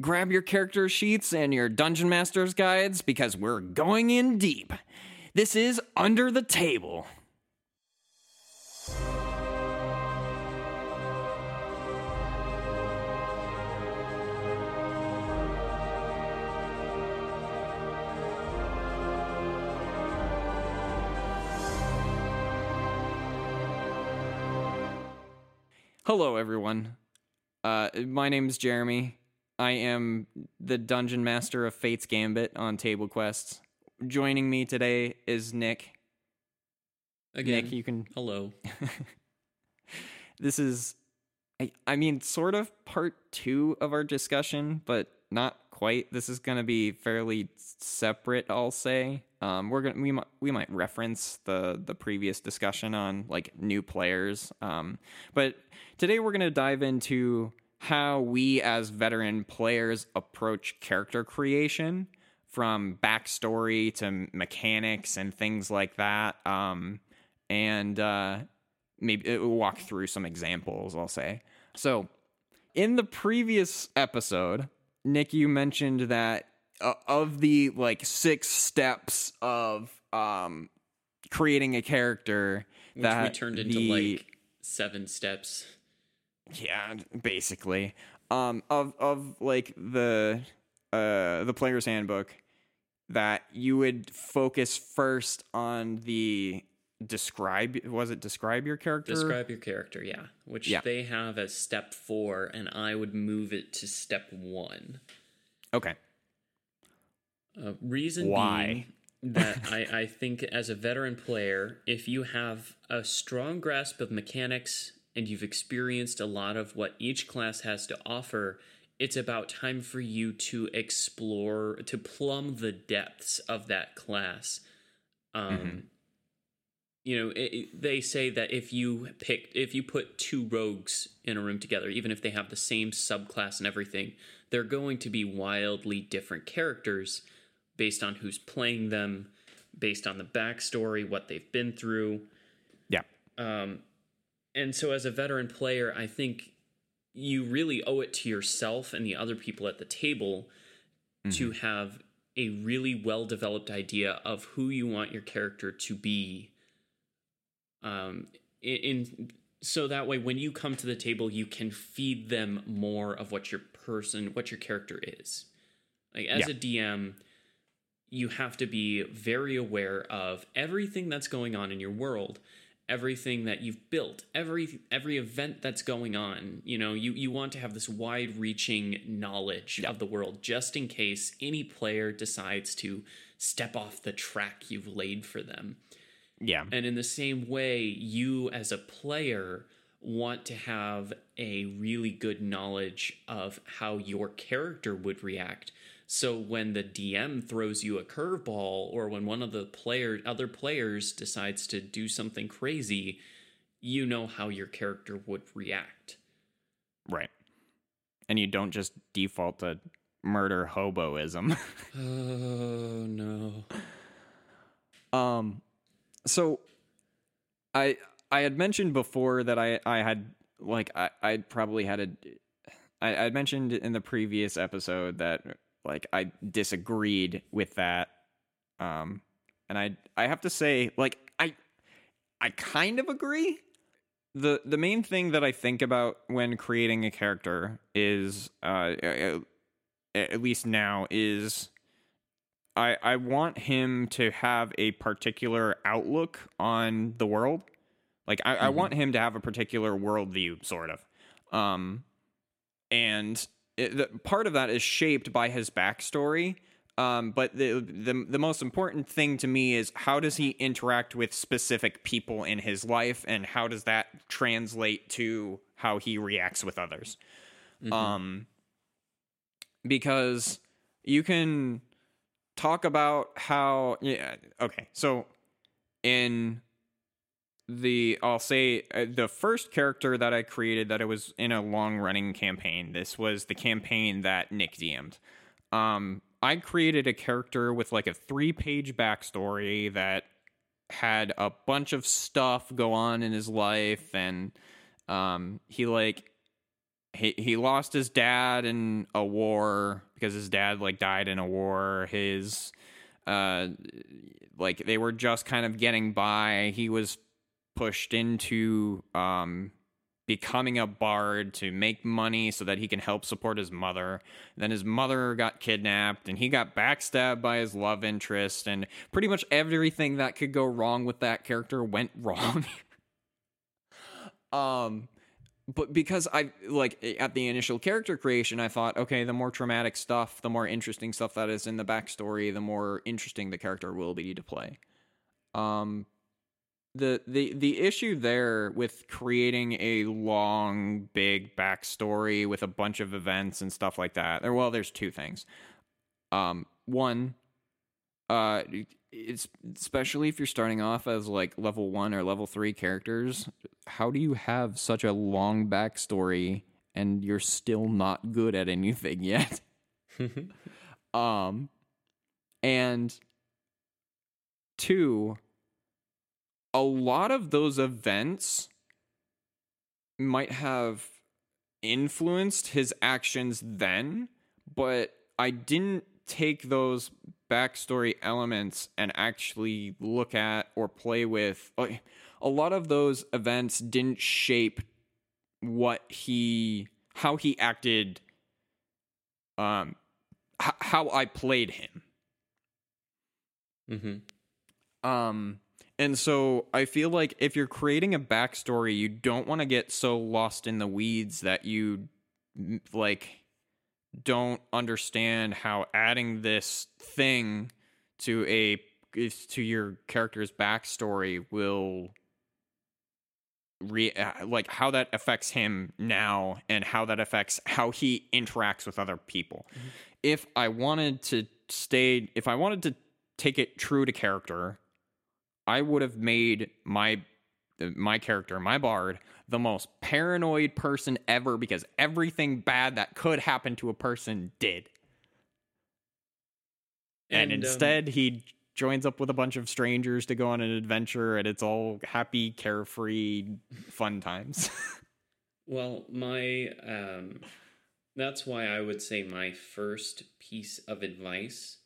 grab your character sheets and your Dungeon Master's guides because we're going in deep. This is Under the Table. Hello, everyone. Uh, my name is Jeremy. I am the dungeon master of Fate's Gambit on Table Quests. Joining me today is Nick. Again, Nick, you can. hello. This is, I, I mean, sort of part two of our discussion, but not quite. This is going to be fairly separate. I'll say. Um, we're gonna we might we might reference the the previous discussion on like new players. Um, but today we're gonna dive into how we as veteran players approach character creation from backstory to mechanics and things like that. Um, and uh, maybe it will walk through some examples, I'll say. So, in the previous episode, Nick, you mentioned that uh, of the like six steps of um, creating a character, Which that we turned into the- like seven steps. Yeah, basically. Um, of of like the uh the player's handbook, that you would focus first on the describe. Was it describe your character? Describe your character, yeah. Which Yeah. they have as step four, and I would move it to step one. Okay. Uh, reason Why? being that I, I think as a veteran player, if you have a strong grasp of mechanics and you've experienced a lot of what each class has to offer, it's about time for you to explore, to plumb the depths of that class. Um, You know, it, it- they say that if you pick, if you put two rogues in a room together, even if they have the same subclass and everything, they're going to be wildly different characters based on who's playing them, based on the backstory, what they've been through. Yeah. Um, and so, as a veteran player, I think you really owe it to yourself and the other people at the table to have a really well developed idea of who you want your character to be. Um, in, in so that way, when you come to the table, you can feed them more of what your person, what your character is. Like as Yeah. a DM, you have to be very aware of everything that's going on in your world everything that you've built every every event that's going on you know you you want to have this wide reaching knowledge of the world just in case any player decides to step off the track you've laid for them Yeah. and in the same way, you as a player want to have a really good knowledge of how your character would react. So when the DM throws you a curveball or when one of the player other players decides to do something crazy, you know how your character would react. Right. And you don't just default to murder hoboism. Oh no. Um, so I I had mentioned before that I I had like I I probably had a I I mentioned in the previous episode that like I disagreed with that. Um, and I I have to say like I I kind of agree. The the main thing that I think about when creating a character is uh at least now is I I want him to have a particular outlook on the world. Like I, I want him to have a particular worldview, sort of. Um, and it, the, part of that is shaped by his backstory. Um, but the, the the most important thing to me is how does he interact with specific people in his life, and how does that translate to how he reacts with others? Um, because you can talk about how yeah okay so in the I'll say uh, the first character that I created that it was in a long running campaign. This was the campaign that Nick DM'd. Um, I created a character with like a three page backstory that had a bunch of stuff go on in his life, and um, he like he he lost his dad in a war because his dad like died in a war. His uh like they were just kind of getting by. He was pushed into um becoming a bard to make money so that he can help support his mother. Then his mother got kidnapped and he got backstabbed by his love interest and pretty much everything that could go wrong with that character went wrong. um but because I like at the initial character creation, I thought, okay, the more traumatic stuff, the more interesting stuff that is in the backstory, the more interesting the character will be to play. Um, the the the issue there with creating a long, big backstory with a bunch of events and stuff like that. Well, there's two things. Um, one, uh, it's especially if you're starting off as like level one or level three characters. How do you have such a long backstory and you're still not good at anything yet? um, and two, a lot of those events might have influenced his actions then, but I didn't take those backstory elements and actually look at or play with like, a lot of those events didn't shape what he how he acted um h- how I played him. Mm-hmm. Um and so I feel like if you're creating a backstory, you don't want to get so lost in the weeds that you like don't understand how adding this thing to a to your character's backstory will re uh, like how that affects him now and how that affects how he interacts with other people. Mm-hmm. If I wanted to stay if I wanted to take it true to character, I would have made my my character, my bard, the most paranoid person ever because everything bad that could happen to a person did. And, and um, instead, um, he joins up with a bunch of strangers to go on an adventure, and it's all happy, carefree, fun times. well, my um, that's why I would say my first piece of advice,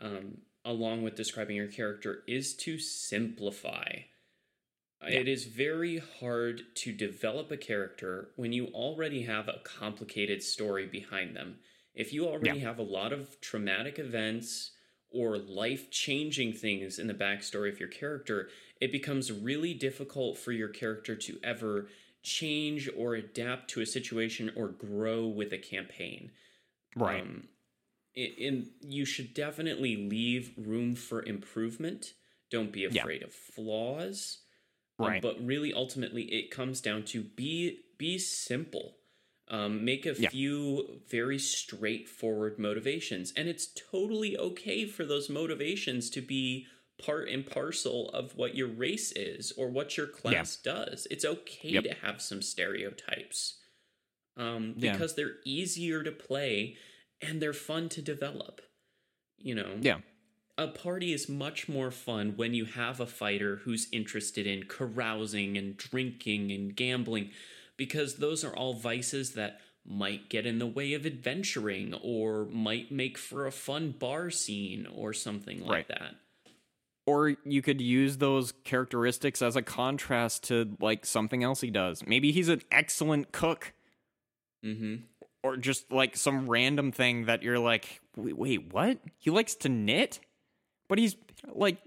um, along with describing your character, is to simplify. Yeah. It is very hard to develop a character when you already have a complicated story behind them. If you already yeah. have a lot of traumatic events or life changing things in the backstory of your character, it becomes really difficult for your character to ever change or adapt to a situation or grow with a campaign. Right. Um, and you should definitely leave room for improvement. Don't be afraid yeah. of flaws. Um, right. Um, but really, ultimately, it comes down to be be simple. Um, make a yeah. few very straightforward motivations, and it's totally okay for those motivations to be part and parcel of what your race is or what your class yeah. does. It's okay yep. to have some stereotypes um, because they're easier to play and they're fun to develop. You know. Yeah a party is much more fun when you have a fighter who's interested in carousing and drinking and gambling because those are all vices that might get in the way of adventuring or might make for a fun bar scene or something like right. that. Or you could use those characteristics as a contrast to like something else he does. Maybe he's an excellent cook. hmm Or just like some random thing that you're like, wait, wait, what? He likes to knit? But he's like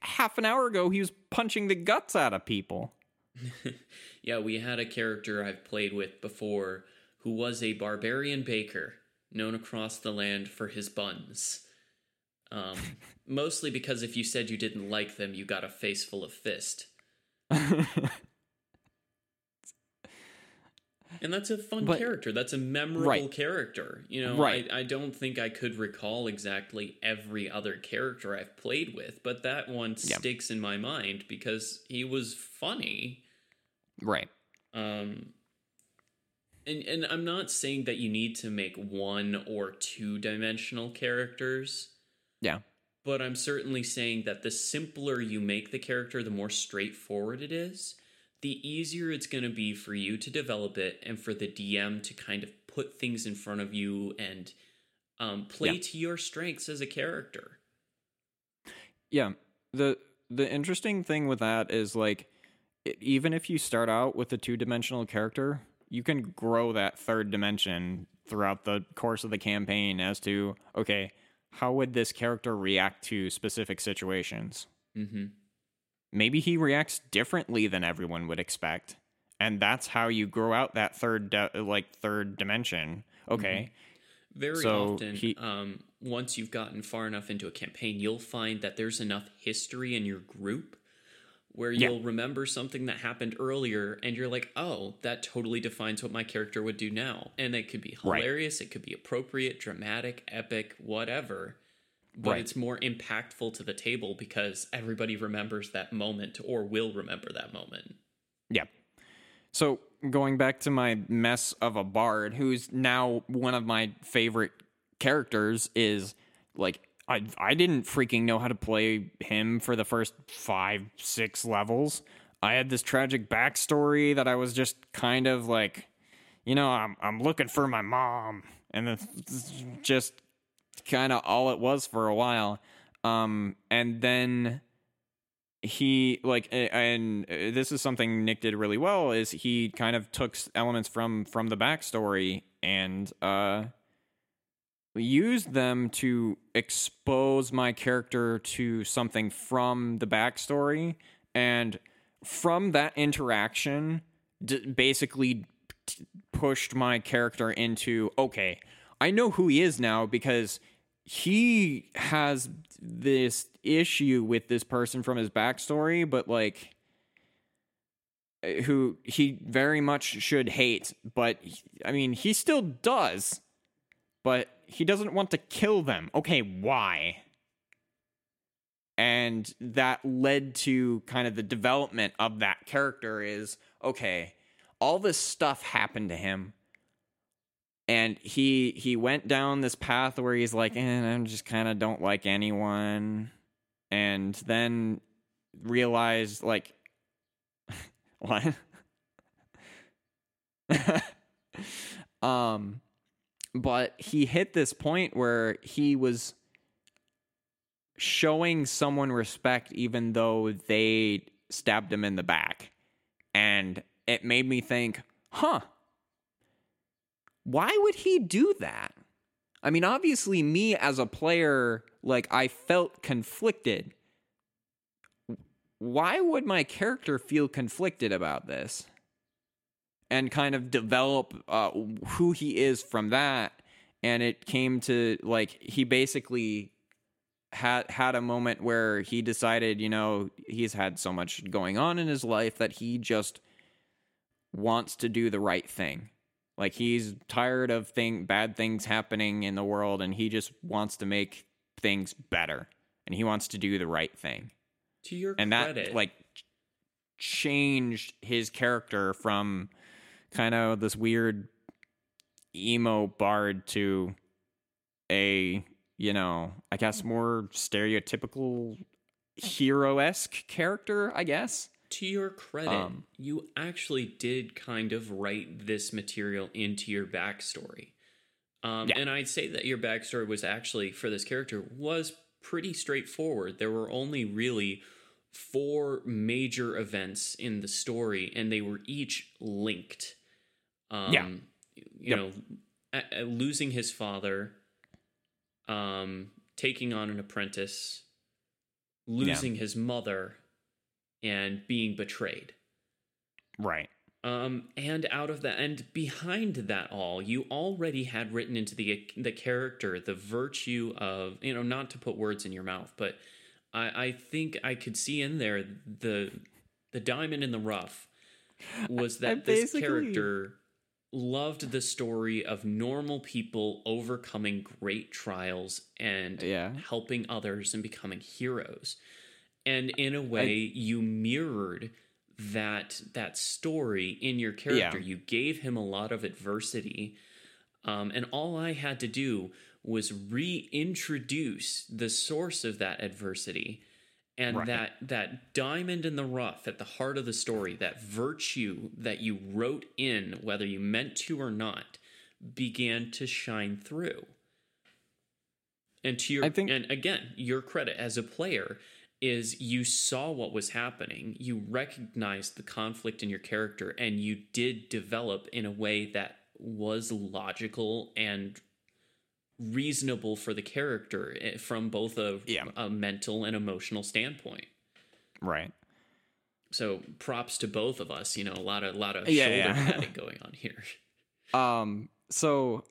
half an hour ago he was punching the guts out of people. yeah, we had a character I've played with before who was a barbarian baker known across the land for his buns. Um, mostly because if you said you didn't like them, you got a face full of fist. and that's a fun but, character. That's a memorable right. character. You know, right. I, I don't think I could recall exactly every other character I've played with, but that one yeah. sticks in my mind because he was funny. Right. Um and and I'm not saying that you need to make one or two dimensional characters. Yeah. But I'm certainly saying that the simpler you make the character, the more straightforward it is the easier it's going to be for you to develop it and for the DM to kind of put things in front of you and um, play Yeah. to your strengths as a character. Yeah. The the interesting thing with that is like e- even if you start out with a two-dimensional character, you can grow that third dimension throughout the course of the campaign as to okay, how would this character react to specific situations? hmm Maybe he reacts differently than everyone would expect. And that's how you grow out that third di- like third dimension. Okay. Very So often, he- um, once you've gotten far enough into a campaign, you'll find that there's enough history in your group where you'll remember something that happened earlier and you're like, oh, that totally defines what my character would do now. And it could be Right. hilarious, it could be appropriate, dramatic, epic, whatever. But Right. it's more impactful to the table because everybody remembers that moment or will remember that moment. Yeah. So going back to my mess of a bard, who's now one of my favorite characters, is like I I didn't freaking know how to play him for the first five six levels. I had this tragic backstory that I was just kind of like, you know, I'm I'm looking for my mom, and it's just kind of all it was for a while. Um, and then he like and uh, this is something Nick did really well is he kind of took elements from from the backstory and uh used them to expose my character to something from the backstory and from that interaction d- basically t- pushed my character into okay i know who he is now because he has this issue with this person from his backstory but like who he very much should hate but i mean he still does but he doesn't want to kill them. Okay why? And that led to kind of the development of that character is okay all this stuff happened to him and he he went down this path where he's like eh, i just kind of don't like anyone and then realized like what? Um but he hit this point where he was showing someone respect even though they stabbed him in the back. And it made me think huh why would he do that? I mean obviously me as a player like i felt conflicted. Why would my character feel conflicted about this and kind of develop uh, who he is from that? And it came to like he basically had had a moment where he decided you know he's had so much going on in his life that he just wants to do the right thing like he's tired of thing bad things happening in the world and he just wants to make things better and he wants to do the right thing. To your and credit, that like changed his character from kind of this weird emo bard to a you know i guess more stereotypical hero-esque character i guess to your credit, Um, you actually did kind of write this material into your backstory. Um, Yeah. And I'd say that your backstory was actually, for this character, was pretty straightforward. There were only really four major events in the story, and they were each linked. Um, Yeah. You Yep. know, losing his father, um, taking on an apprentice, losing his mother, and being betrayed. right Um, and out of that, and behind that all, you already had written into the the character the virtue of you know not to put words in your mouth, but I, I think I could see in there the the diamond in the rough was I that this character loved the story of normal people overcoming great trials and Yeah. helping others and becoming heroes. And in a way, you mirrored that that story in your character. Yeah. You gave him a lot of adversity, um, and all I had to do was reintroduce the source of that adversity and Right. that that diamond in the rough at the heart of the story that virtue that you wrote in whether you meant to or not began to shine through and to your I think- and again your credit as a player is you saw what was happening you recognized the conflict in your character and you did develop in a way that was logical and reasonable for the character eh, from both a, Yeah. a mental and emotional standpoint Right. so props to both of us you know a lot of a lot of Yeah, shoulder yeah. padding going on here Um. So,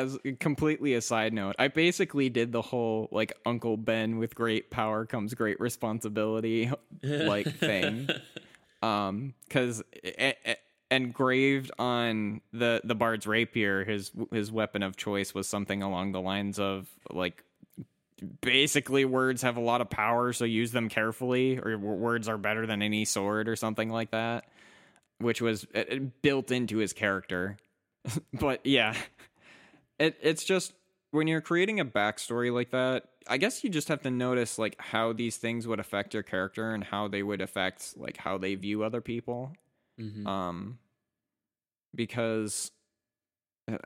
as completely a side note, I basically did the whole like Uncle Ben with great power comes great responsibility like thing. Um, because engraved on the the bard's rapier, his his weapon of choice was something along the lines of like basically words have a lot of power so use them carefully or words are better than any sword or something like that which was uh, uh, built into his character but yeah it, it's just when you're creating a backstory like that i guess you just have to notice like how these things would affect your character and how they would affect like how they view other people Mhm. um because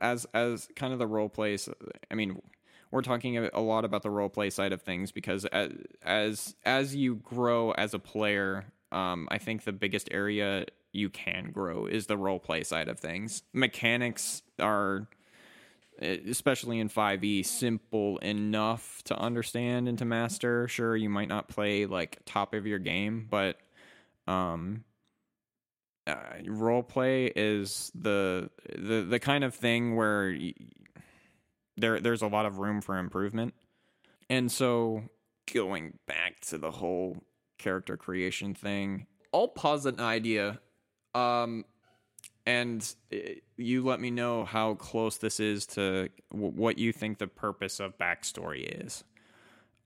as as kind of the role plays i mean we're talking a lot about the role play side of things because as as as you grow as a player um i think the biggest area you can grow is the role play side of things mechanics are especially in 5e simple enough to understand and to master sure you might not play like top of your game but um uh, role play is the the the kind of thing where there there's a lot of room for improvement. And so going back to the whole character creation thing, I'll posit an idea um and uh, you let me know how close this is to what you think the purpose of backstory is.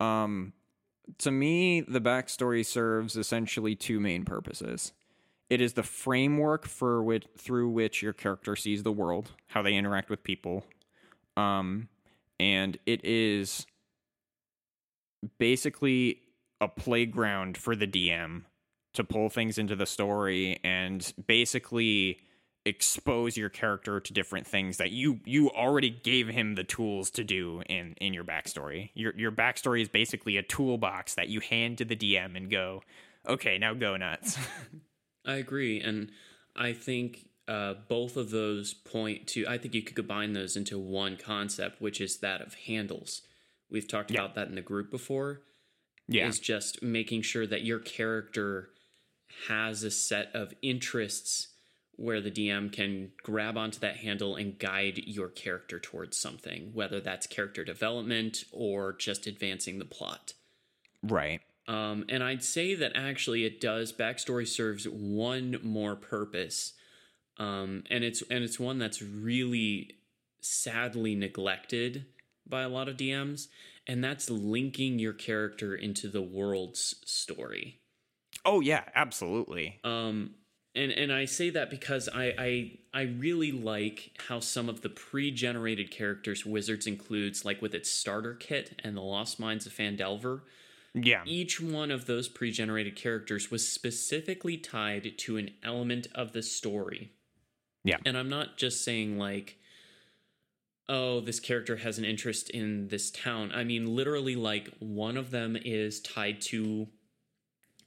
Um to me, the backstory serves essentially two main purposes. It is the framework for which through which your character sees the world, how they interact with people, um, and it is basically a playground for the DM to pull things into the story and basically expose your character to different things that you you already gave him the tools to do in in your backstory. Your your backstory is basically a toolbox that you hand to the DM and go, okay, now go nuts. I agree, and I think uh, both of those point to. I think you could combine those into one concept, which is that of handles. We've talked Yeah. about that in the group before. yeah, Is just making sure that your character has a set of interests where the DM can grab onto that handle and guide your character towards something, whether that's character development or just advancing the plot. right. Um, and I'd say that actually it does. Backstory serves one more purpose, um, and it's and it's one that's really sadly neglected by a lot of DMs, and that's linking your character into the world's story. Oh yeah, absolutely. Um, and and I say that because I I I really like how some of the pre-generated characters Wizards includes, like with its starter kit and the Lost Mines of Phandelver Yeah. each one of those pre-generated characters was specifically tied to an element of the story. Yeah. And I'm not just saying like oh, this character has an interest in this town. I mean literally like one of them is tied to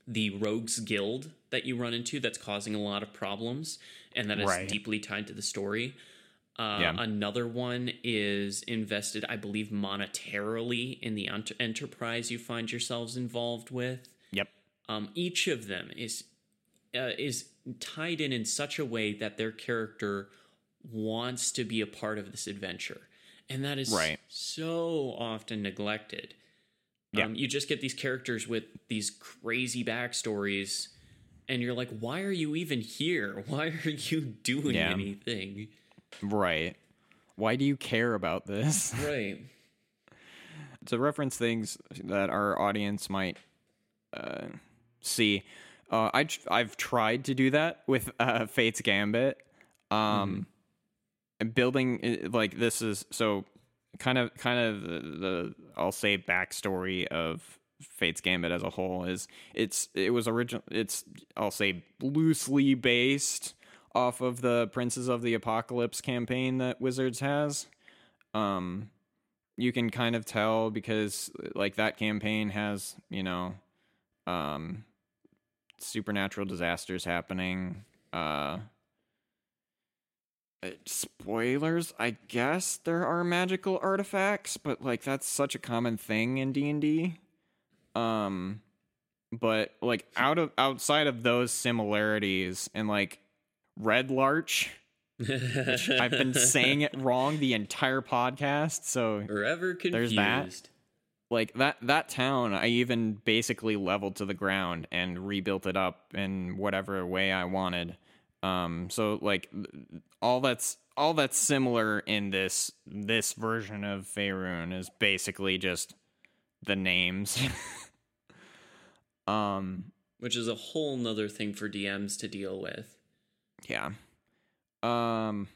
the rogues guild that you run into that's causing a lot of problems and that is Right. deeply tied to the story. Uh, Yeah. Another one is invested, I believe, monetarily in the ent- enterprise you find yourselves involved with. Yep. Um, each of them is uh, is tied in in such a way that their character wants to be a part of this adventure, and that is Right. so often neglected. Yeah. Um, you just get these characters with these crazy backstories, and you're like, "Why are you even here? Why are you doing Yeah. anything?" Right. Why do you care about this? Right. to reference things that our audience might uh, see, uh, I tr- I've tried to do that with uh, Fate's Gambit. Um, and building uh, like this is so kind of kind of the, the I'll say backstory of Fate's Gambit as a whole is it's it was original it's I'll say loosely based off of the Princes of the Apocalypse campaign that Wizards has. Um you can kind of tell because like that campaign has, you know, um supernatural disasters happening. Uh uh, spoilers i guess there are magical artifacts but like that's such a common thing in d&d um but like out of outside of those similarities and like red larch i've been saying it wrong the entire podcast so Forever confused. There's that. like that that town i even basically leveled to the ground and rebuilt it up in whatever way i wanted um so like all that's all that's similar in this this version of Faerun is basically just the names um Which is a whole nother thing for DMs to deal with. yeah um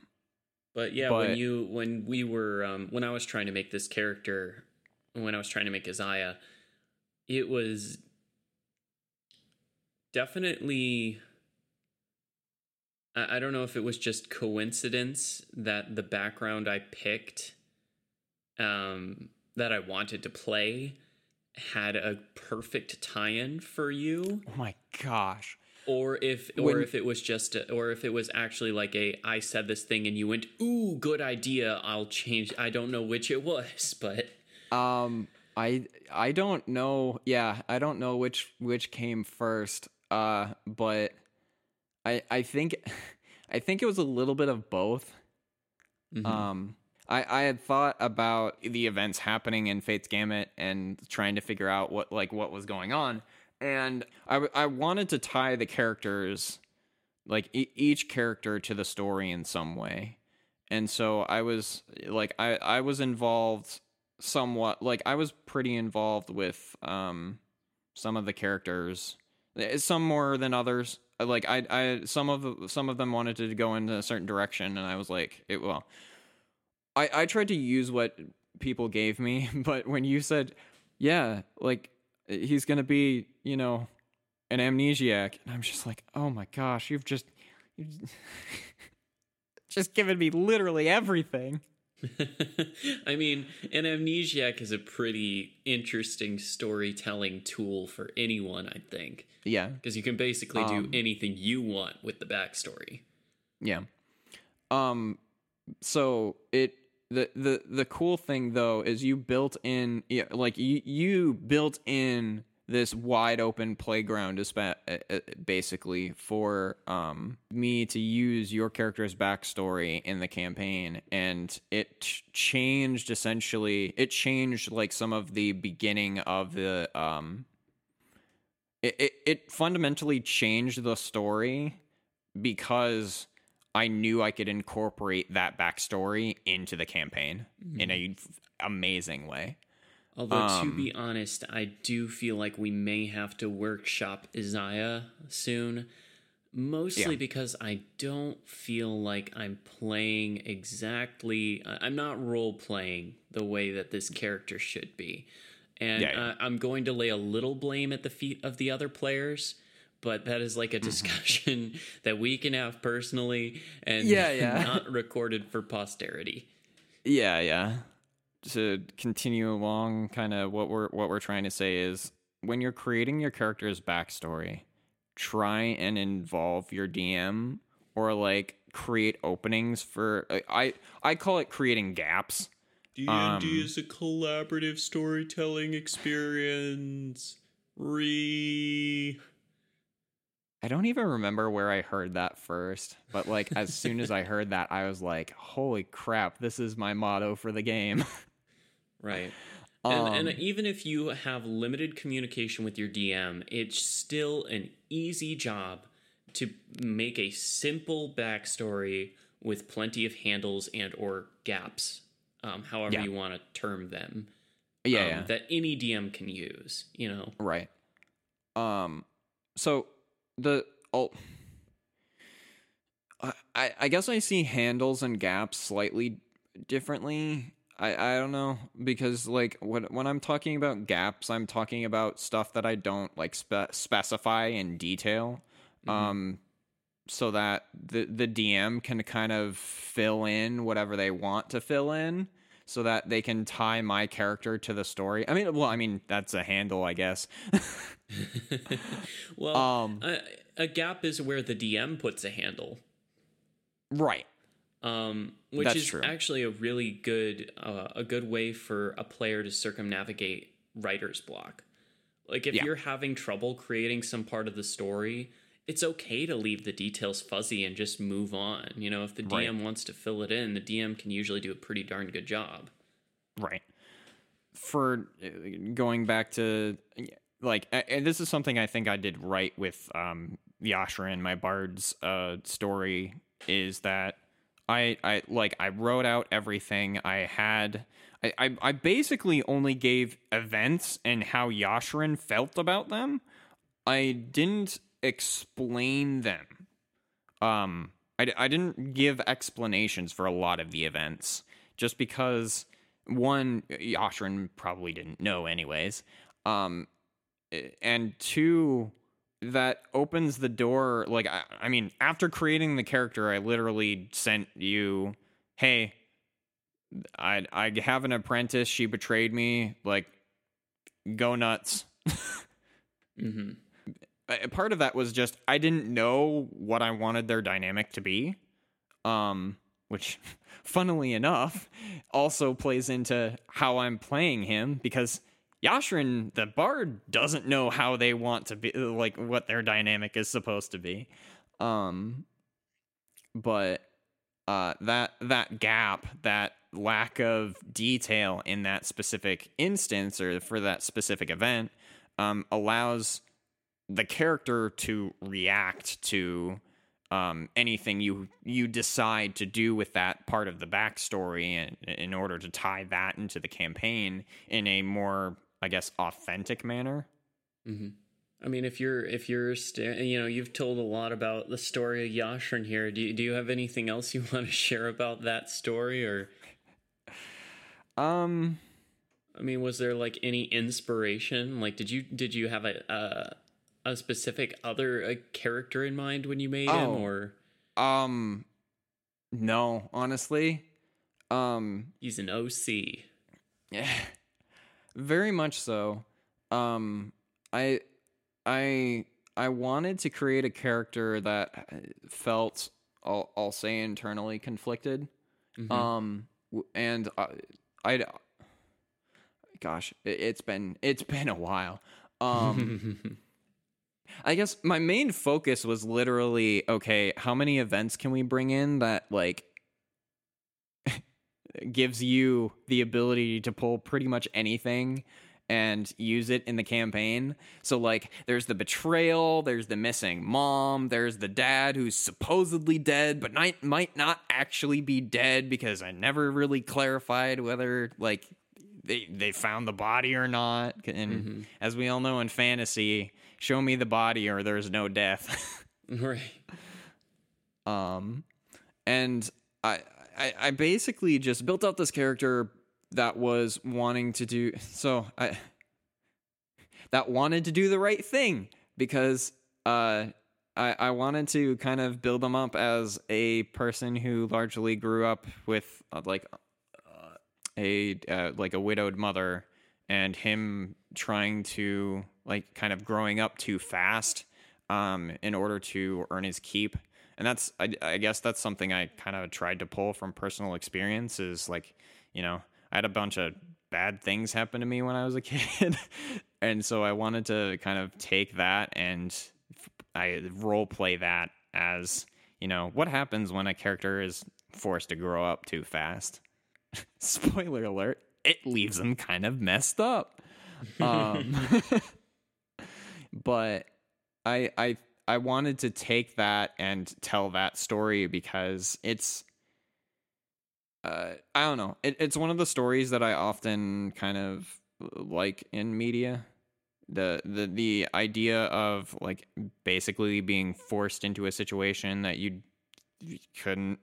But yeah, But- when you when we were um, when I was trying to make this character, when I was trying to make Isaiah, it was definitely. I I don't know if it was just coincidence that the background I picked, um, that I wanted to play, had a perfect tie-in for you oh my gosh or if or When- if it was just a, or if it was actually like a I said this thing and you went ooh good idea I'll change I don't know which it was but Um, I I don't know. Yeah, I don't know which which came first. Uh, but I I think I think it was a little bit of both. Mhm. Um, I I had thought about the events happening in Fate's Gambit and trying to figure out what like what was going on, and I I wanted to tie the characters, like e- each character to the story in some way, and so I was like I I was involved somewhat like I was pretty involved with um some of the characters. Eh, some more than others. Like I I some of some of them wanted to go in a certain direction and I was like it well I I tried to use what people gave me but when you said yeah like he's going to be you know an amnesiac and I'm just like oh my gosh you've just you've just given me literally everything. I mean an amnesiac is a pretty interesting storytelling tool for anyone I think. Yeah. Because you can basically do Um, anything you want with the backstory. Yeah. Um so it the the the cool thing though is you built in like you you built in this wide open playground uh, uh, basically for um me to use your character's backstory in the campaign. And it changed essentially it changed like some of the beginning of the um it, it, it fundamentally changed the story because I knew I could incorporate that backstory into the campaign in a f- amazing way. Although to Um, be honest, I do feel like we may have to workshop Isaiah soon. Mostly Yeah. because I don't feel like I'm playing exactly. I'm not role playing the way that this character should be, and Yeah, yeah. Uh, I'm going to lay a little blame at the feet of the other players. But that is Mm-hmm. like a discussion that we can have personally and Yeah, yeah. not recorded for posterity. Yeah, yeah. To continue along, kind of what we're what we're trying to say is when you're creating your character's backstory, try and involve your DM or like create openings for I I call it creating gaps. D&D Um, is a collaborative storytelling experience. Re I don't even remember where I heard that first, but like as soon as I heard that, I was like, "Holy crap! This is my motto for the game." right. And, and Um, even if you have limited communication with your DM, it's still an easy job to make a simple backstory with plenty of handles and or gaps, um, however Yeah. you want to term them. yeah, um, yeah. That any DM can use. You know. Right. Um. So the oh, I I guess I see handles and gaps slightly differently. I I don't know because like when when I'm talking about gaps, I'm talking about stuff that I don't like spe- specify in detail, um, so that the the DM can kind of fill in whatever they want to fill in, so that they can tie my character to the story. I mean, well, I mean that's a handle, I guess. well, Um, a, a gap is where the DM puts a handle. right. um, which That's is true. actually a really good uh, a good way for a player to circumnavigate writer's block. Like if Yeah. you're having trouble creating some part of the story, it's okay to leave the details fuzzy and just move on. You know, if the Right. DM wants to fill it in, the DM can usually do a pretty darn good job. Right. For uh, going back to like, and this is something I think I did right with um Yashrin, my bard's uh story is that I I like I wrote out everything I had. I, I, I basically only gave events and how Yashrin felt about them. I didn't explain them. Um, I didn't give explanations for a lot of the events just because one, Yashrin probably didn't know anyways. Um, and two, that opens the door. Like, I, I mean, after creating the character, I literally sent you, hey, I I have an apprentice. She betrayed me. Like, go nuts. hmm Uh, part of that was just I didn't know what I wanted their dynamic to be. Um, which, funnily enough, also plays into how I'm playing him because Yashrin, the bard, doesn't know how they want to be, like what their dynamic is supposed to be. Um, but uh, that that gap, that lack of detail in that specific instance or for that specific event, um, allows the character to react to um, anything you you decide to do with that part of the backstory in, in order to tie that into the campaign in a more I guess authentic manner. hmm I mean, if you're if you're sta- you know you've told a lot about the story of Yashrin here. Do you, do you have anything else you want to share about that story or? Um I mean, was there like any inspiration? Like, did you did you have a a, a specific other uh character in mind when you made him, Oh. or um no, honestly. Um he's an OC? Yeah. Very much so. Um I I I wanted to create a character that felt I'll, I'll say internally conflicted. Mhm. Um and I I gosh, it's been it's been a while. Um I guess my main focus was literally okay, how many events can we bring in that like gives you the ability to pull pretty much anything and use it in the campaign. So like there's the betrayal, there's the missing mom, there's the dad who's supposedly dead but might might not actually be dead because I never really clarified whether like they they found the body or not. And mm-hmm. as we all know in fantasy, show me the body or there's no death. right. um and I, I i basically just built out this character that was wanting to do so i that wanted to do the right thing because uh I, I wanted to kind of build them up as a person who largely grew up with uh, like uh, a uh, like a widowed mother and him trying to like kind of growing up too fast um in order to earn his keep. And that's I, I guess that's something I kind of tried to pull from personal experience is like you know I had a bunch of bad things happen to me when I was a kid. And so I wanted to kind of take that and I role play that as you know what happens when a character is forced to grow up too fast? Spoiler alert it leaves them kind of messed up um but I I I wanted to take that and tell that story because it's uh I don't know. It, it's one of the stories that I often kind of like in media. The the the idea of like basically being forced into a situation that you couldn't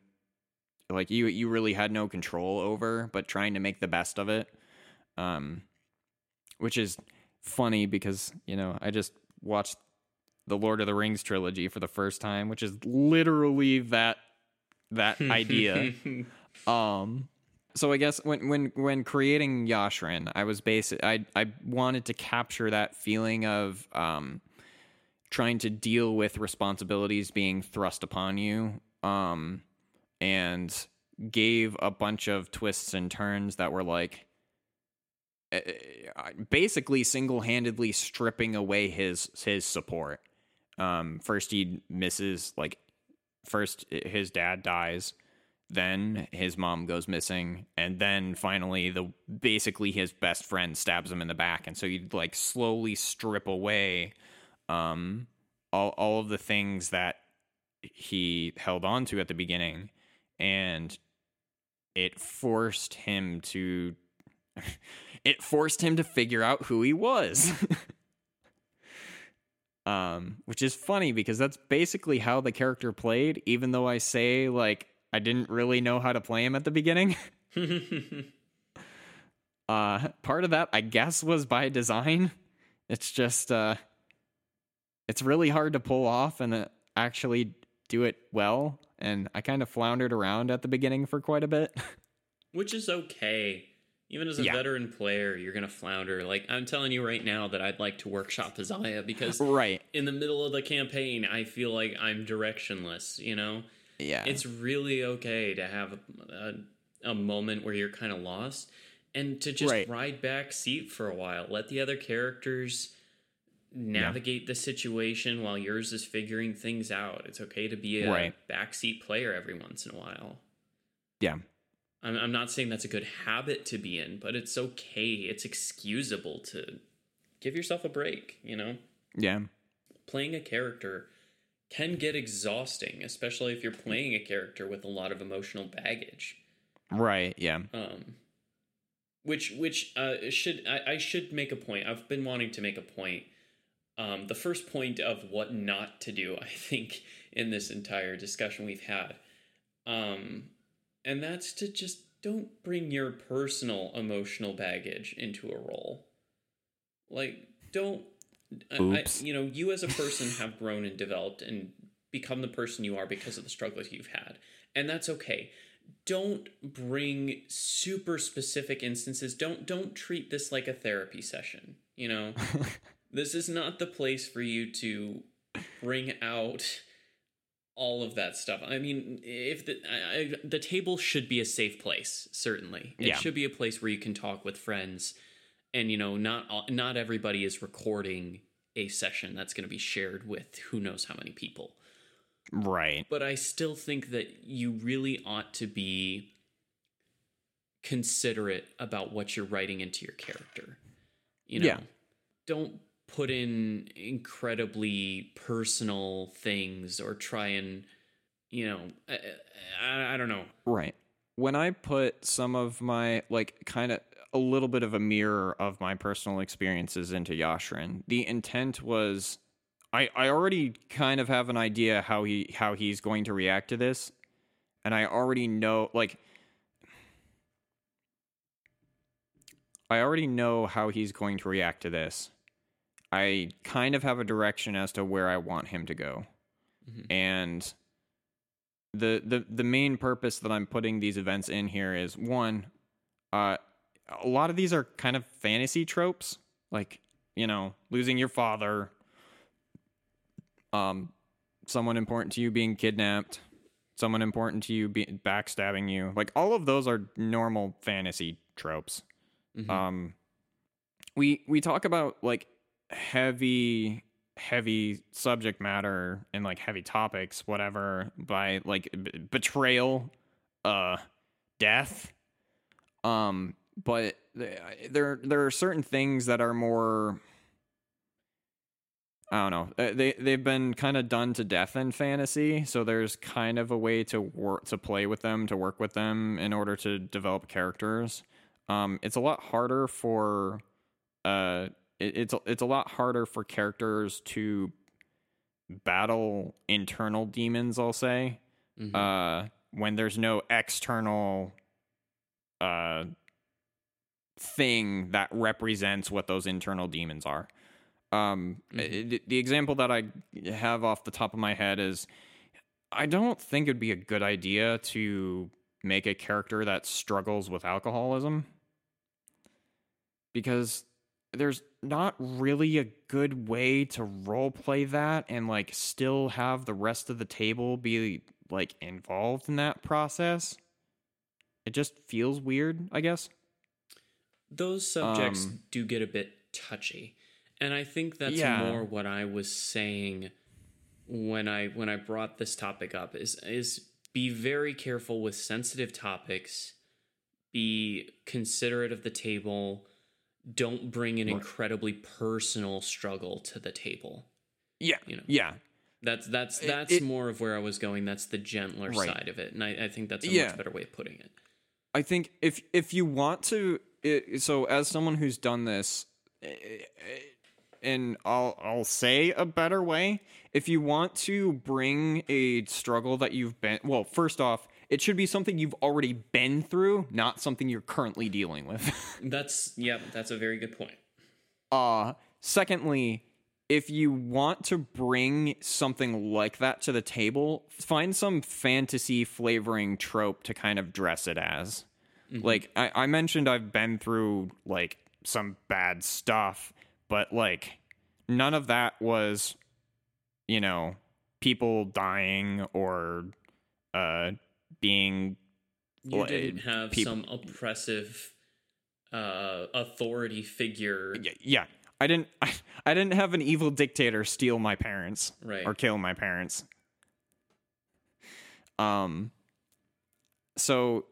like you you really had no control over, but trying to make the best of it. Um, which is funny because you know I just watched the Lord of the Rings trilogy for the first time, which is literally that that idea. Um, so I guess when when when creating Yashrin, I was basic. I I wanted to capture that feeling of um, trying to deal with responsibilities being thrust upon you, um, and gave a bunch of twists and turns that were like basically single-handedly stripping away his his support. Um, first he misses like first his dad dies then his mom goes missing and then finally the basically his best friend stabs him in the back and so you like slowly strip away um all all of the things that he held on to at the beginning and it forced him to it forced him to figure out who he was um which is funny because that's basically how the character played even though i say like I didn't really know how to play him at the beginning. uh, part of that, I guess, was by design. It's just, uh, it's really hard to pull off and uh, actually do it well. And I kind of floundered around at the beginning for quite a bit. Which is okay. Even as a yeah. veteran player, you're gonna flounder. Like I'm telling you right now that I'd like to workshop Isaiah because right in the middle of the campaign, I feel like I'm directionless. You know, yeah. It's really okay to have a, a, a moment where you're kind of lost and to just right. ride back seat for a while. Let the other characters navigate yeah. the situation while yours is figuring things out. It's okay to be a right. backseat player every once in a while. Yeah. I'm, I'm not saying that's a good habit to be in, but it's okay. It's excusable to give yourself a break, you know? Yeah. Playing a character can get exhausting, especially if you're playing a character with a lot of emotional baggage. Right. Yeah. Um, which which uh, should I, I should make a point. I've been wanting to make a point. Um, the first point of what not to do, I think, in this entire discussion we've had, um, and that's to just don't bring your personal emotional baggage into a role. Like, don't I, you know, you as a person have grown and developed and become the person you are because of the struggles you've had. And that's okay. Don't bring super specific instances. Don't don't treat this like a therapy session, you know? this is not the place for you to bring out all of that stuff. I mean, if the I, the table should be a safe place, certainly. It yeah. should be a place where you can talk with friends and you know not not everybody is recording a session that's going to be shared with who knows how many people right but i still think that you really ought to be considerate about what you're writing into your character you know yeah. don't put in incredibly personal things or try and you know I, I, I don't know right when i put some of my like kind of a little bit of a mirror of my personal experiences into Yashrin. The intent was I, I already kind of have an idea how he how he's going to react to this. And I already know like I already know how he's going to react to this. I kind of have a direction as to where I want him to go. Mm-hmm. And the, the the main purpose that I'm putting these events in here is one, uh, a lot of these are kind of fantasy tropes, like you know, losing your father, um, someone important to you being kidnapped, someone important to you be- backstabbing you. Like all of those are normal fantasy tropes. Mm-hmm. Um, we we talk about like heavy heavy subject matter and like heavy topics whatever by like b- betrayal uh death um but there there are certain things that are more I don't know. Uh, they they've been kind of done to death in fantasy, so there's kind of a way to work to play with them, to work with them in order to develop characters. Um, it's a lot harder for uh, it, it's it's a lot harder for characters to battle internal demons. I'll say, mm-hmm. uh, when there's no external uh thing that represents what those internal demons are. Um, Mhm. the, the example that I have off the top of my head is I don't think it'd be a good idea to make a character that struggles with alcoholism because there's not really a good way to role play that and like still have the rest of the table be like involved in that process. It just feels weird, I guess. Those subjects Um, do get a bit touchy. And I think that's Yeah. more what I was saying when I when I brought this topic up is is be very careful with sensitive topics. Be considerate of the table. Don't bring an Right. incredibly personal struggle to the table. Yeah. You know. Yeah. That's that's that's it- more of where I was going. That's the gentler Right. side of it, and I, I think that's a Yeah. much better way of putting it. I think if if you want to, it, so as someone who's done this, and I'll I'll say a better way. If you want to bring a struggle that you've been, well, first off, it should be something you've already been through, not something you're currently dealing with. That's yeah, that's a very good point. Uh, secondly, if you want to bring something like that to the table, find some fantasy flavoring trope to kind of dress it as. Like I, I mentioned, I've been through like some bad stuff, but like none of that was, you know, people dying or uh being You Well, didn't have peop- some oppressive uh, authority figure, yeah, yeah. I didn't I, I didn't have an evil dictator steal my parents right? or kill my parents. Um so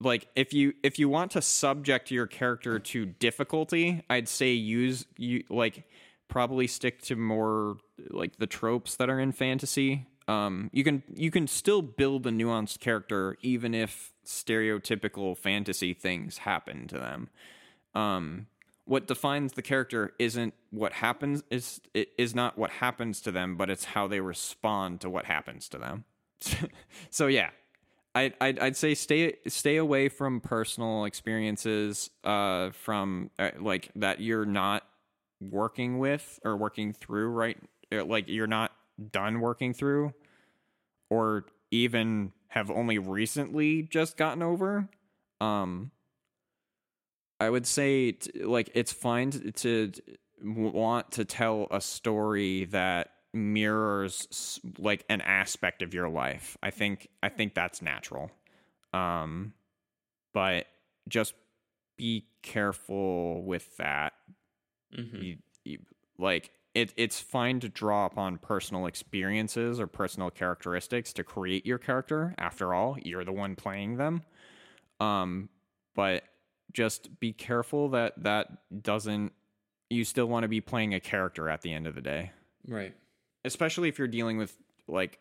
like if you if you want to subject your character to difficulty, I'd say use you like probably stick to more like the tropes that are in fantasy. Um you can you can still build a nuanced character even if stereotypical fantasy things happen to them. Um what defines the character isn't what happens is it is not what happens to them, but it's how they respond to what happens to them. so yeah, I I'd, I'd say stay stay away from personal experiences uh from uh, like that you're not working with or working through right uh, like you're not done working through or even have only recently just gotten over um I would say t- like it's fine to, to want to tell a story that mirrors s- like an aspect of your life. I think I think that's natural. Um but just be careful with that. hmm You, you, like it it's fine to draw upon personal experiences or personal characteristics to create your character. After all, you're the one playing them. Um but just be careful that that doesn't you still want to be playing a character at the end of the day Right. especially if you're dealing with like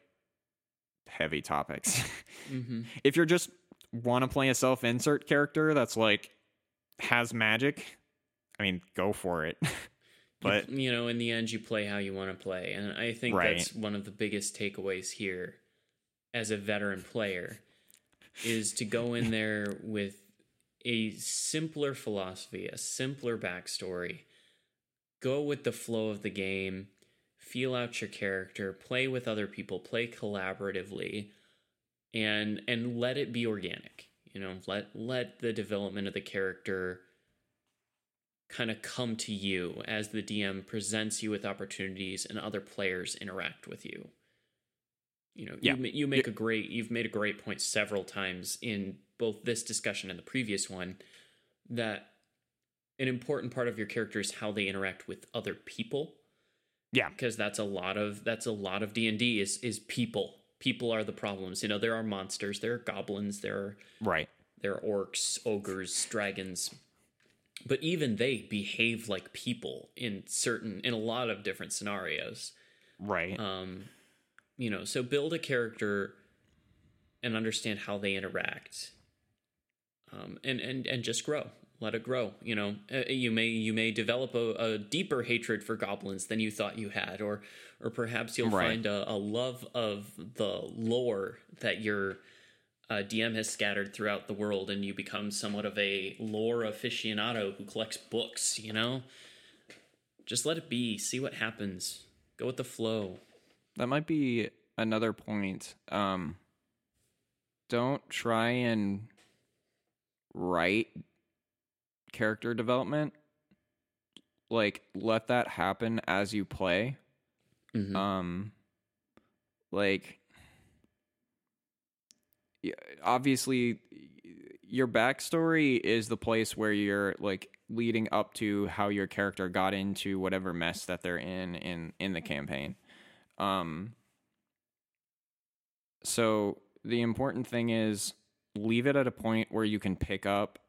heavy topics hmm if you're just want to play a self-insert character that's like has magic i mean go for it but you know, in the end, you play how you want to play, and I think Right. that's one of the biggest takeaways here, as a veteran player, is to go in there with a simpler philosophy, a simpler backstory. Go with the flow of the game, feel out your character, play with other people, play collaboratively, and and let it be organic. You know, let let the development of the character kind of come to you as the DM presents you with opportunities and other players interact with you. You know, Yeah. you, you make a great you've made a great point several times in both this discussion and the previous one that an important part of your character is how they interact with other people yeah because that's a lot of that's a lot of D&D is is people. People are the problems. You know, there are monsters, there are goblins, there are right there are orcs, ogres, dragons. But even they behave like people in certain in a lot of different scenarios. right Um, you know, so build a character and understand how they interact. Um, and, and and just grow. Let it grow. You know, Uh, you may you may develop a, a deeper hatred for goblins than you thought you had, or or perhaps you'll Right. find a, a love of the lore that you're uh, DM has scattered throughout the world, and you become somewhat of a lore aficionado who collects books. You know, just let it be. See what happens. Go with the flow. That might be another point. Um, don't try and write character development. Like, let that happen as you play. Mhm. Um, like, obviously, your backstory is the place where you're like leading up to how your character got into whatever mess that they're in in in the campaign. Um, so the important thing is leave it at a point where you can pick up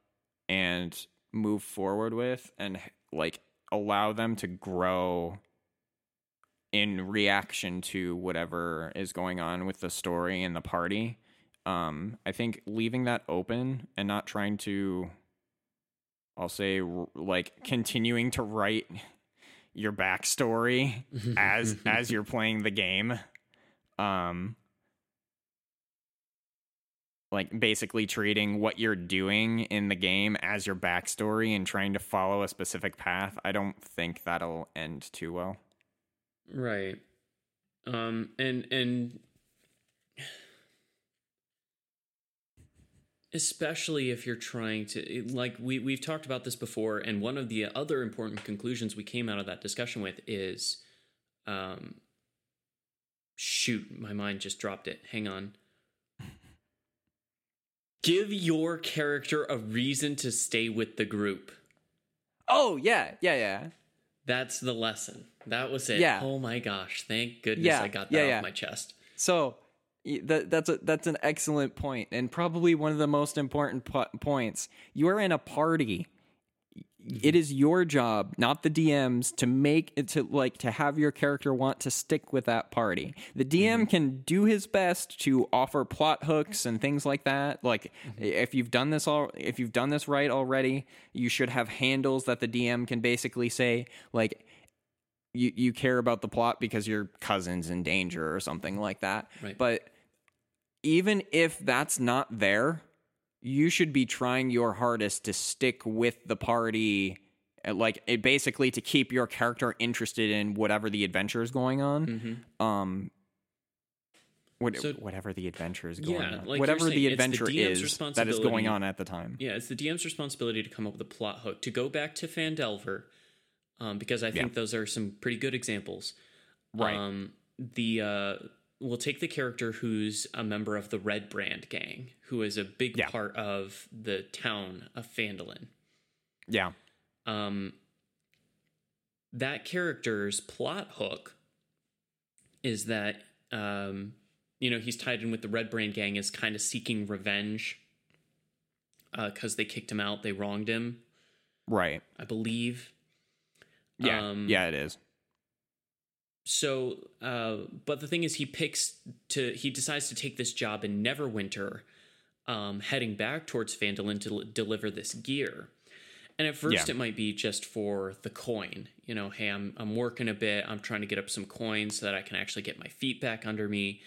and move forward with and like allow them to grow in reaction to whatever is going on with the story and the party. Um, I think leaving that open and not trying to, I'll say, r- like continuing to write your backstory as as you're playing the game, um, like basically treating what you're doing in the game as your backstory and trying to follow a specific path. I don't think that'll end too well. Right. Um and and especially if you're trying to like we we've talked about this before and one of the other important conclusions we came out of that discussion with is um shoot my mind just dropped it. Hang on. Give your character a reason to stay with the group. Oh yeah, yeah, yeah. that's the lesson. That was it. Yeah. oh my gosh. Thank goodness Yeah, i got that yeah, off yeah. my chest. So that that's a, that's an excellent point, and probably one of the most important po- points. You are in a party. Mm-hmm. It is your job, not the DM's, to make it to like to have your character want to stick with that party. The DM mm-hmm. can do his best to offer plot hooks and things like that. Like mm-hmm. if you've done this all, if you've done this right already, you should have handles that the DM can basically say like you you care about the plot because your cousin's in danger or something like that. Right. But even if that's not there, you should be trying your hardest to stick with the party uh, like it basically to keep your character interested in whatever the adventure is going on. Um what, So- whatever the adventure is going Yeah, on. like whatever the saying, the adventure DM's is that is going on at the time. Yeah, it's the DM's responsibility to come up with a plot hook. To go back to Phandelver, um, because I think those are some pretty good examples. Right. Um, the uh, we'll take the character who's a member of the Red Brand gang, who is a big Yeah. part of the town of Phandalin. Yeah. Um, that character's plot hook is that um, you know he's tied in with the Red Brand gang is kind of seeking revenge because they kicked him out, they wronged him, Right. I believe. Yeah. Um, yeah, it is. So, uh, but the thing is, he picks to he decides to take this job in Neverwinter, um, heading back towards Phandalin to l- deliver this gear. And at first, Yeah. it might be just for the coin. You know, hey, I'm I'm working a bit. I'm trying to get up some coins so that I can actually get my feet back under me.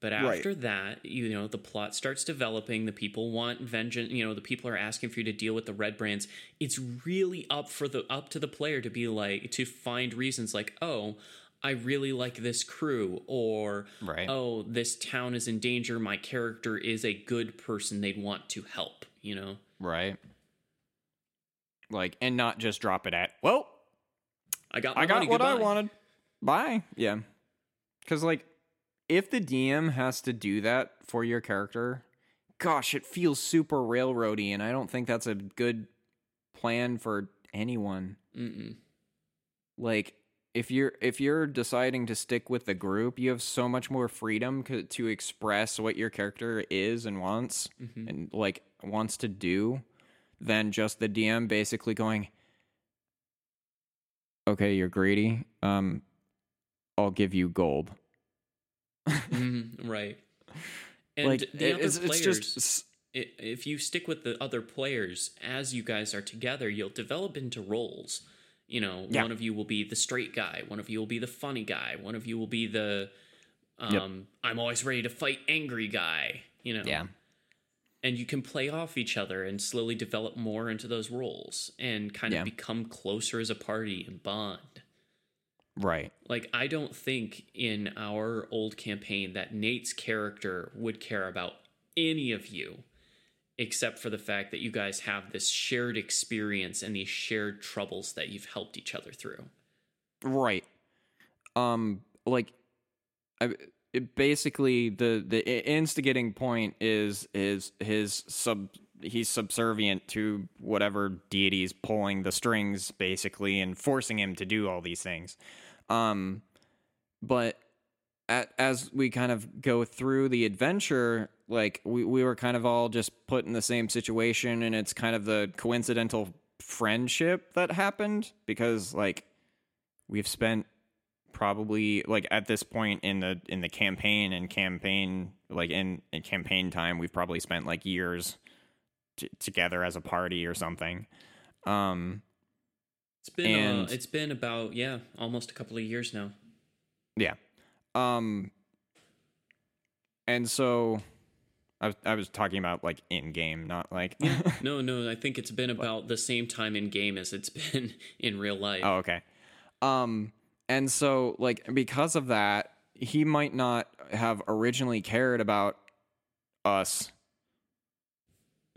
But Right. after that, you know, the plot starts developing. The people want vengeance. You know, the people are asking for you to deal with the red brands. It's really up for the up to the player to be like to find reasons like, oh, I really like this crew, or Right. oh, this town is in danger. My character is a good person. They'd want to help. You know, Right. Like, and not just drop it at, well, I got my I got money, what I wanted. Bye. Yeah. Because, like, if the DM has to do that for your character, gosh, it feels super railroady, and I don't think that's a good plan for anyone. Mm-mm. Like, if you're if you're deciding to stick with the group, you have so much more freedom co- to express what your character is and wants, Mhm. and like wants to do, than just the DM basically going, "Okay, you're greedy. Um, I'll give you gold." Mhm, right. And like the other it's, players, it's just if you stick with the other players as you guys are together, you'll develop into roles. You know, Yeah. one of you will be the straight guy, one of you will be the funny guy, one of you will be the Yep. um I'm always ready to fight angry guy, you know. yeah. and you can play off each other and slowly develop more into those roles and kind Yeah. of become closer as a party and bond. Right. Like I don't think in our old campaign that Nate's character would care about any of you except for the fact that you guys have this shared experience and these shared troubles that you've helped each other through. Right. Um like I basically the the instigating point is is his sub he's subservient to whatever deity's pulling the strings basically and forcing him to do all these things. Um but at, as we kind of go through the adventure, like we, we were kind of all just put in the same situation, and it's kind of the coincidental friendship that happened because like we've spent probably like at this point in the in the campaign and campaign like in, in campaign time we've probably spent like years t- together as a party or something um It's been uh, it's been about yeah, almost a couple of years now. Yeah. Um and so I was I was talking about like in game, not like No, no, I think it's been about the same time in game as it's been in real life. Oh, okay. Um and so like because of that, he might not have originally cared about us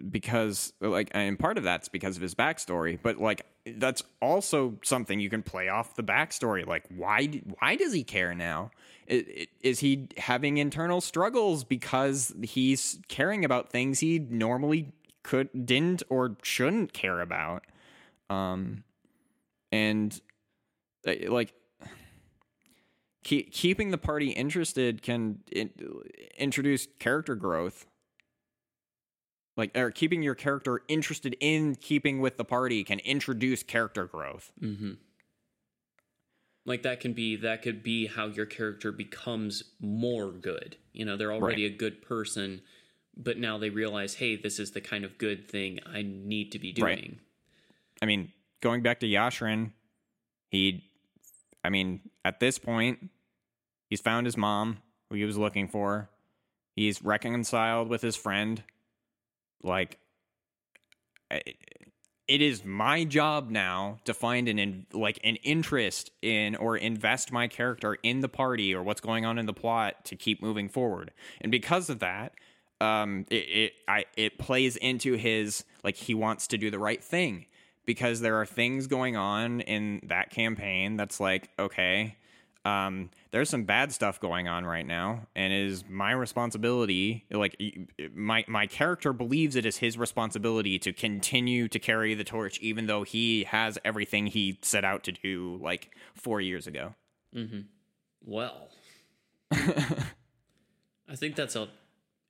because like and part of that's because of his backstory but like that's also something you can play off the backstory. Like why why does he care now? Is he having internal struggles because he's caring about things he normally could didn't or shouldn't care about? Um and uh, like keep, keeping the party interested can in, introduce character growth like or keeping your character interested in keeping with the party can introduce character growth Mm-hmm. Like that can be that could be how your character becomes more good. You know, they're already a good person, but now they realize, hey, this is the kind of good thing I need to be doing. Right. i mean going back to yashin he i mean at this point he's found his mom who he was looking for he's reconciled with his friend like it is my job now to find an in, like an interest in or invest my character in the party or what's going on in the plot to keep moving forward. And because of that, um, it it, I, it plays into his like he wants to do the right thing because there are things going on in that campaign that's like okay. Um, there's some bad stuff going on right now, and it is my responsibility. Like my my character believes it is his responsibility to continue to carry the torch, even though he has everything he set out to do like four years ago. Mm-hmm. Well, I think that's a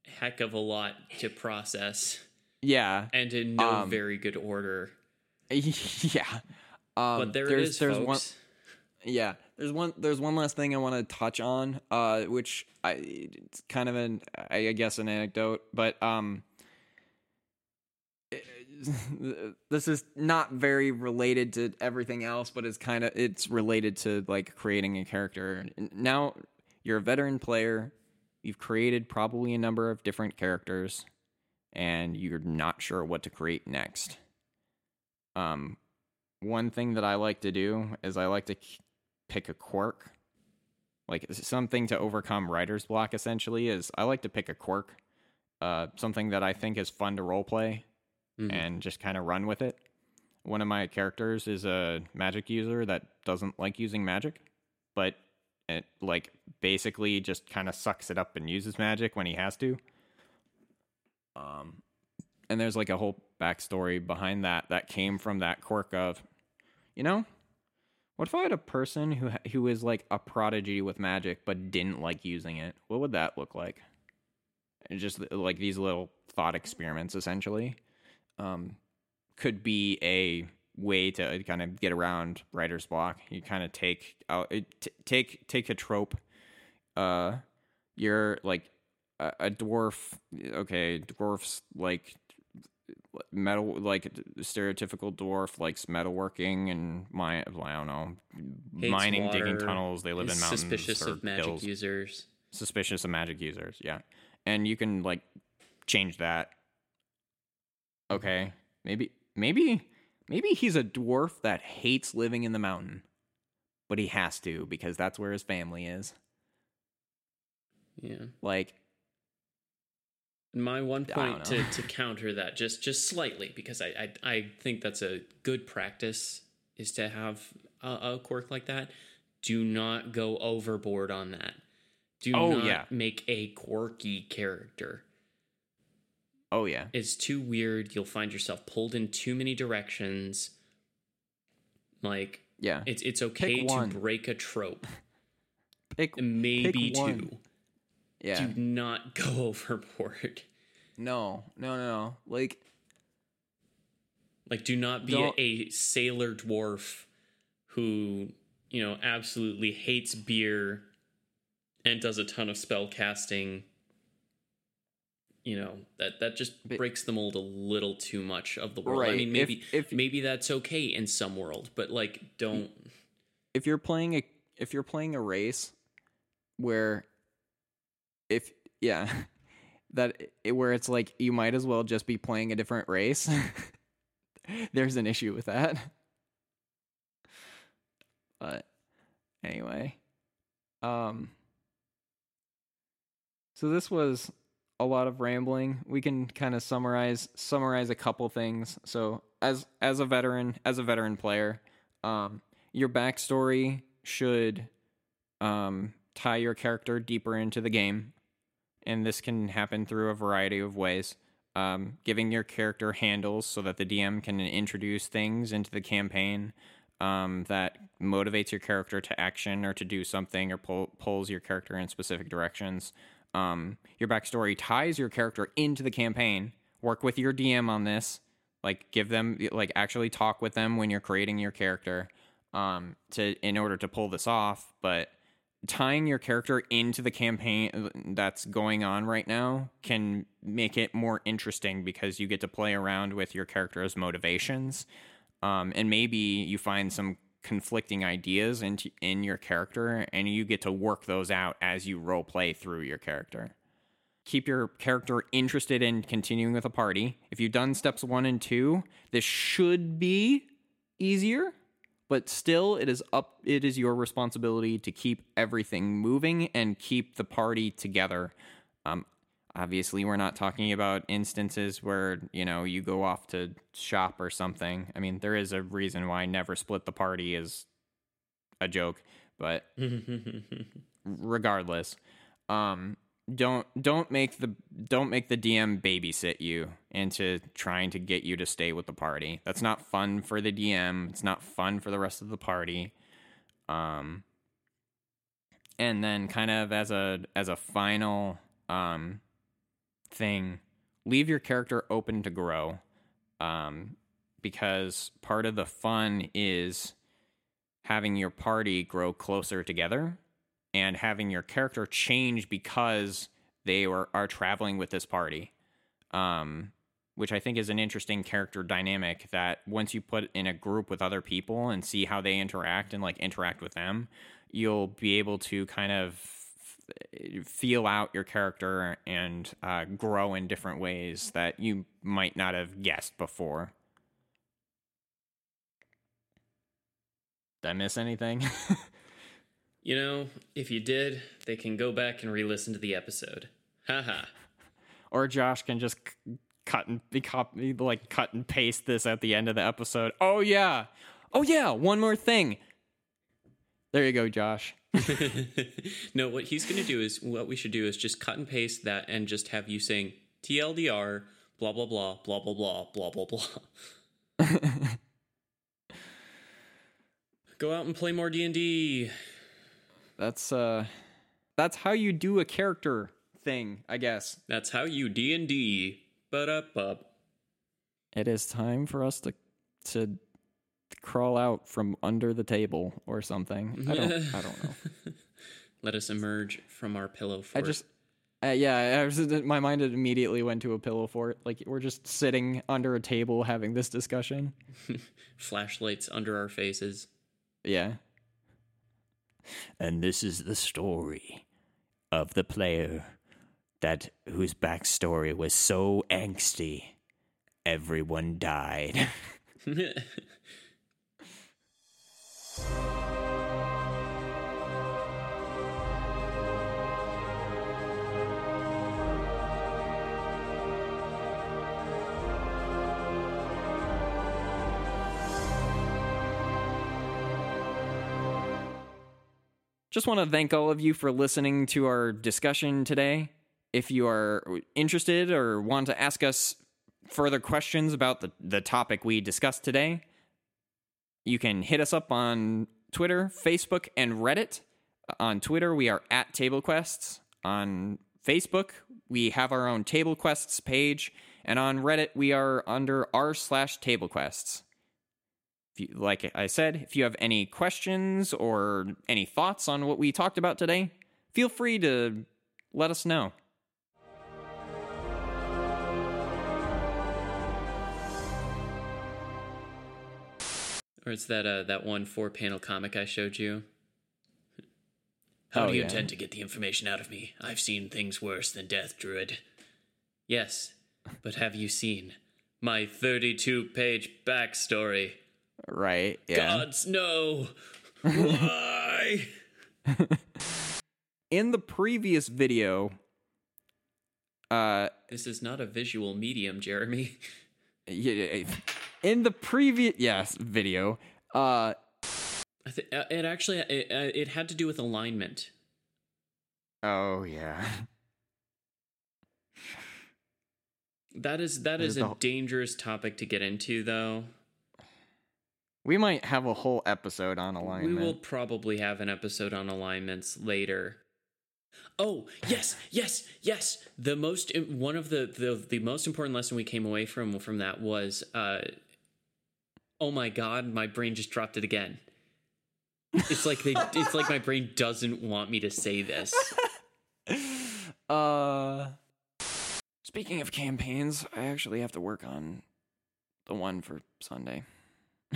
heck of a lot to process Yeah, and in no Um, very good order. yeah. Um, But there there's, is, there's folks. one. Yeah, there's one. There's one last thing I want to touch on, uh, which I it's kind of an I guess an anecdote, but um, this is not very related to everything else, but it's kind of it's related to like creating a character. Now you're a veteran player. You've created probably a number of different characters, and you're not sure what to create next. Um, one thing that I like to do is I like to pick a quirk, like something to overcome writer's block. Essentially, is I like to pick a quirk, uh, something that I think is fun to roleplay Mhm. and just kind of run with it. One of my characters is a magic user that doesn't like using magic, but it like basically just kind of sucks it up and uses magic when he has to. Um, and there's like a whole backstory behind that that came from that quirk of, you know, what if I had a person who who is like a prodigy with magic but didn't like using it? What would that look like? And just like these little thought experiments, essentially, um, could be a way to kind of get around writer's block. You kind of take out t- take take a trope. Uh, you're like a, a dwarf. Okay, dwarfs like metal like stereotypical dwarf likes metalworking and my I don't know Hates mining digging tunnels they live in mountains suspicious of magic hills users. suspicious of magic users yeah and you can like change that Okay, maybe maybe maybe he's a dwarf that hates living in the mountain, but he has to because that's where his family is. Yeah. Like, My one point to, to counter that just just slightly because I, I I think that's a good practice is to have a, a quirk like that. Do not go overboard on that. Do Oh, not yeah. make a quirky character. oh yeah, It's too weird. You'll find yourself pulled in too many directions. Like yeah. it's it's okay to break a trope. Pick Maybe pick one. Yeah. Do not go overboard. No, no, no. Like, Like, do not be Don't- a sailor dwarf who, you know, absolutely hates beer and does a ton of spell casting. You know that that just But- breaks the mold a little too much of the world. I Right, mean, if- maybe if- maybe that's okay in some world, but like, don't. if you're playing a if you're playing a race where if yeah that it, where it's like you might as well just be playing a different race. There's an issue with that. But anyway um so this was a lot of rambling. We can kind of summarize summarize a couple things. So as as a veteran as a veteran player um your backstory should um, tie your character deeper into the game, and this can happen through a variety of ways. Um, giving your character handles so that the DM can introduce things into the campaign um, that motivates your character to action or to do something or pull, pulls your character in specific directions. Um, your backstory ties your character into the campaign. Work with your DM on this. Like, give them, like, actually talk with them when you're creating your character um to in order to pull this off but tying your character into the campaign that's going on right now can make it more interesting because you get to play around with your character's motivations um and maybe you find some conflicting ideas in in your character and you get to work those out as you role play through your character. Keep your character interested in continuing with a party. If you've done steps 1 and 2 this should be easier but still it is up it is your responsibility to keep everything moving and keep the party together. Um obviously we're not talking about instances where you know you go off to shop or something. I mean there is a reason why never split the party is a joke but regardless um don't don't make the don't make the DM babysit you into trying to get you to stay with the party. That's not fun for the DM. It's not fun for the rest of the party. Um and then kind of as a as a final um thing, leave your character open to grow. Um because part of the fun is having your party grow closer together and having your character change because they are traveling with this party. Um, which I think is an interesting character dynamic that once you put in a group with other people and see how they interact and like interact with them, you'll be able to kind of feel out your character and uh, grow in different ways that you might not have guessed before. Did I miss anything? You know, if you did, they can go back and re-listen to the episode. Haha. or Josh can just c- cut and be copy, like cut and paste this at the end of the episode. Oh yeah, oh yeah. One more thing. There you go, Josh. no, what he's going to do is what we should do is just cut and paste that and just have you saying TLDR, blah blah blah, blah blah blah, blah blah blah. Go out and play more D and D. That's uh, that's how you do a character thing, I guess. That's how you D and D. But up up. It is time for us to to crawl out from under the table or something. I don't. I don't know. Let us emerge from our pillow fort. I just. Uh, yeah, I was, my mind immediately went to a pillow fort. Like we're just sitting under a table having this discussion. flashlights under our faces. Yeah. And this is the story of the player that whose backstory was so angsty everyone died. Just want to thank all of you for listening to our discussion today. If you are interested or want to ask us further questions about the, the topic we discussed today, you can hit us up on Twitter, Facebook, and Reddit. On Twitter, we are at TableQuests. On Facebook, we have our own TableQuests page. And on Reddit, we are under r slash TableQuests. If you, like I said, if you have any questions or any thoughts on what we talked about today, feel free to let us know. or it's that uh, that one four panel comic I showed you. How Oh, do you yeah. intend to get the information out of me? I've seen things worse than death, Druid. Yes, but have you seen my 32 page backstory? Right? Yeah. Gods, no! Why? In the previous video, uh, this is not a visual medium, Jeremy. yeah, in the previous yes video, uh, I th- uh, it actually it, uh, it had to do with alignment. oh yeah, That is that is, is a whole- dangerous topic to get into, though. We might have a whole episode on alignment. We will probably have an episode on alignments later. Oh yes, yes, yes. The most one of the the, the most important lesson we came away from from that was, uh, oh my god, my brain just dropped it again. It's like they, it's like my brain doesn't want me to say this. Uh, speaking of campaigns, I actually have to work on the one for Sunday.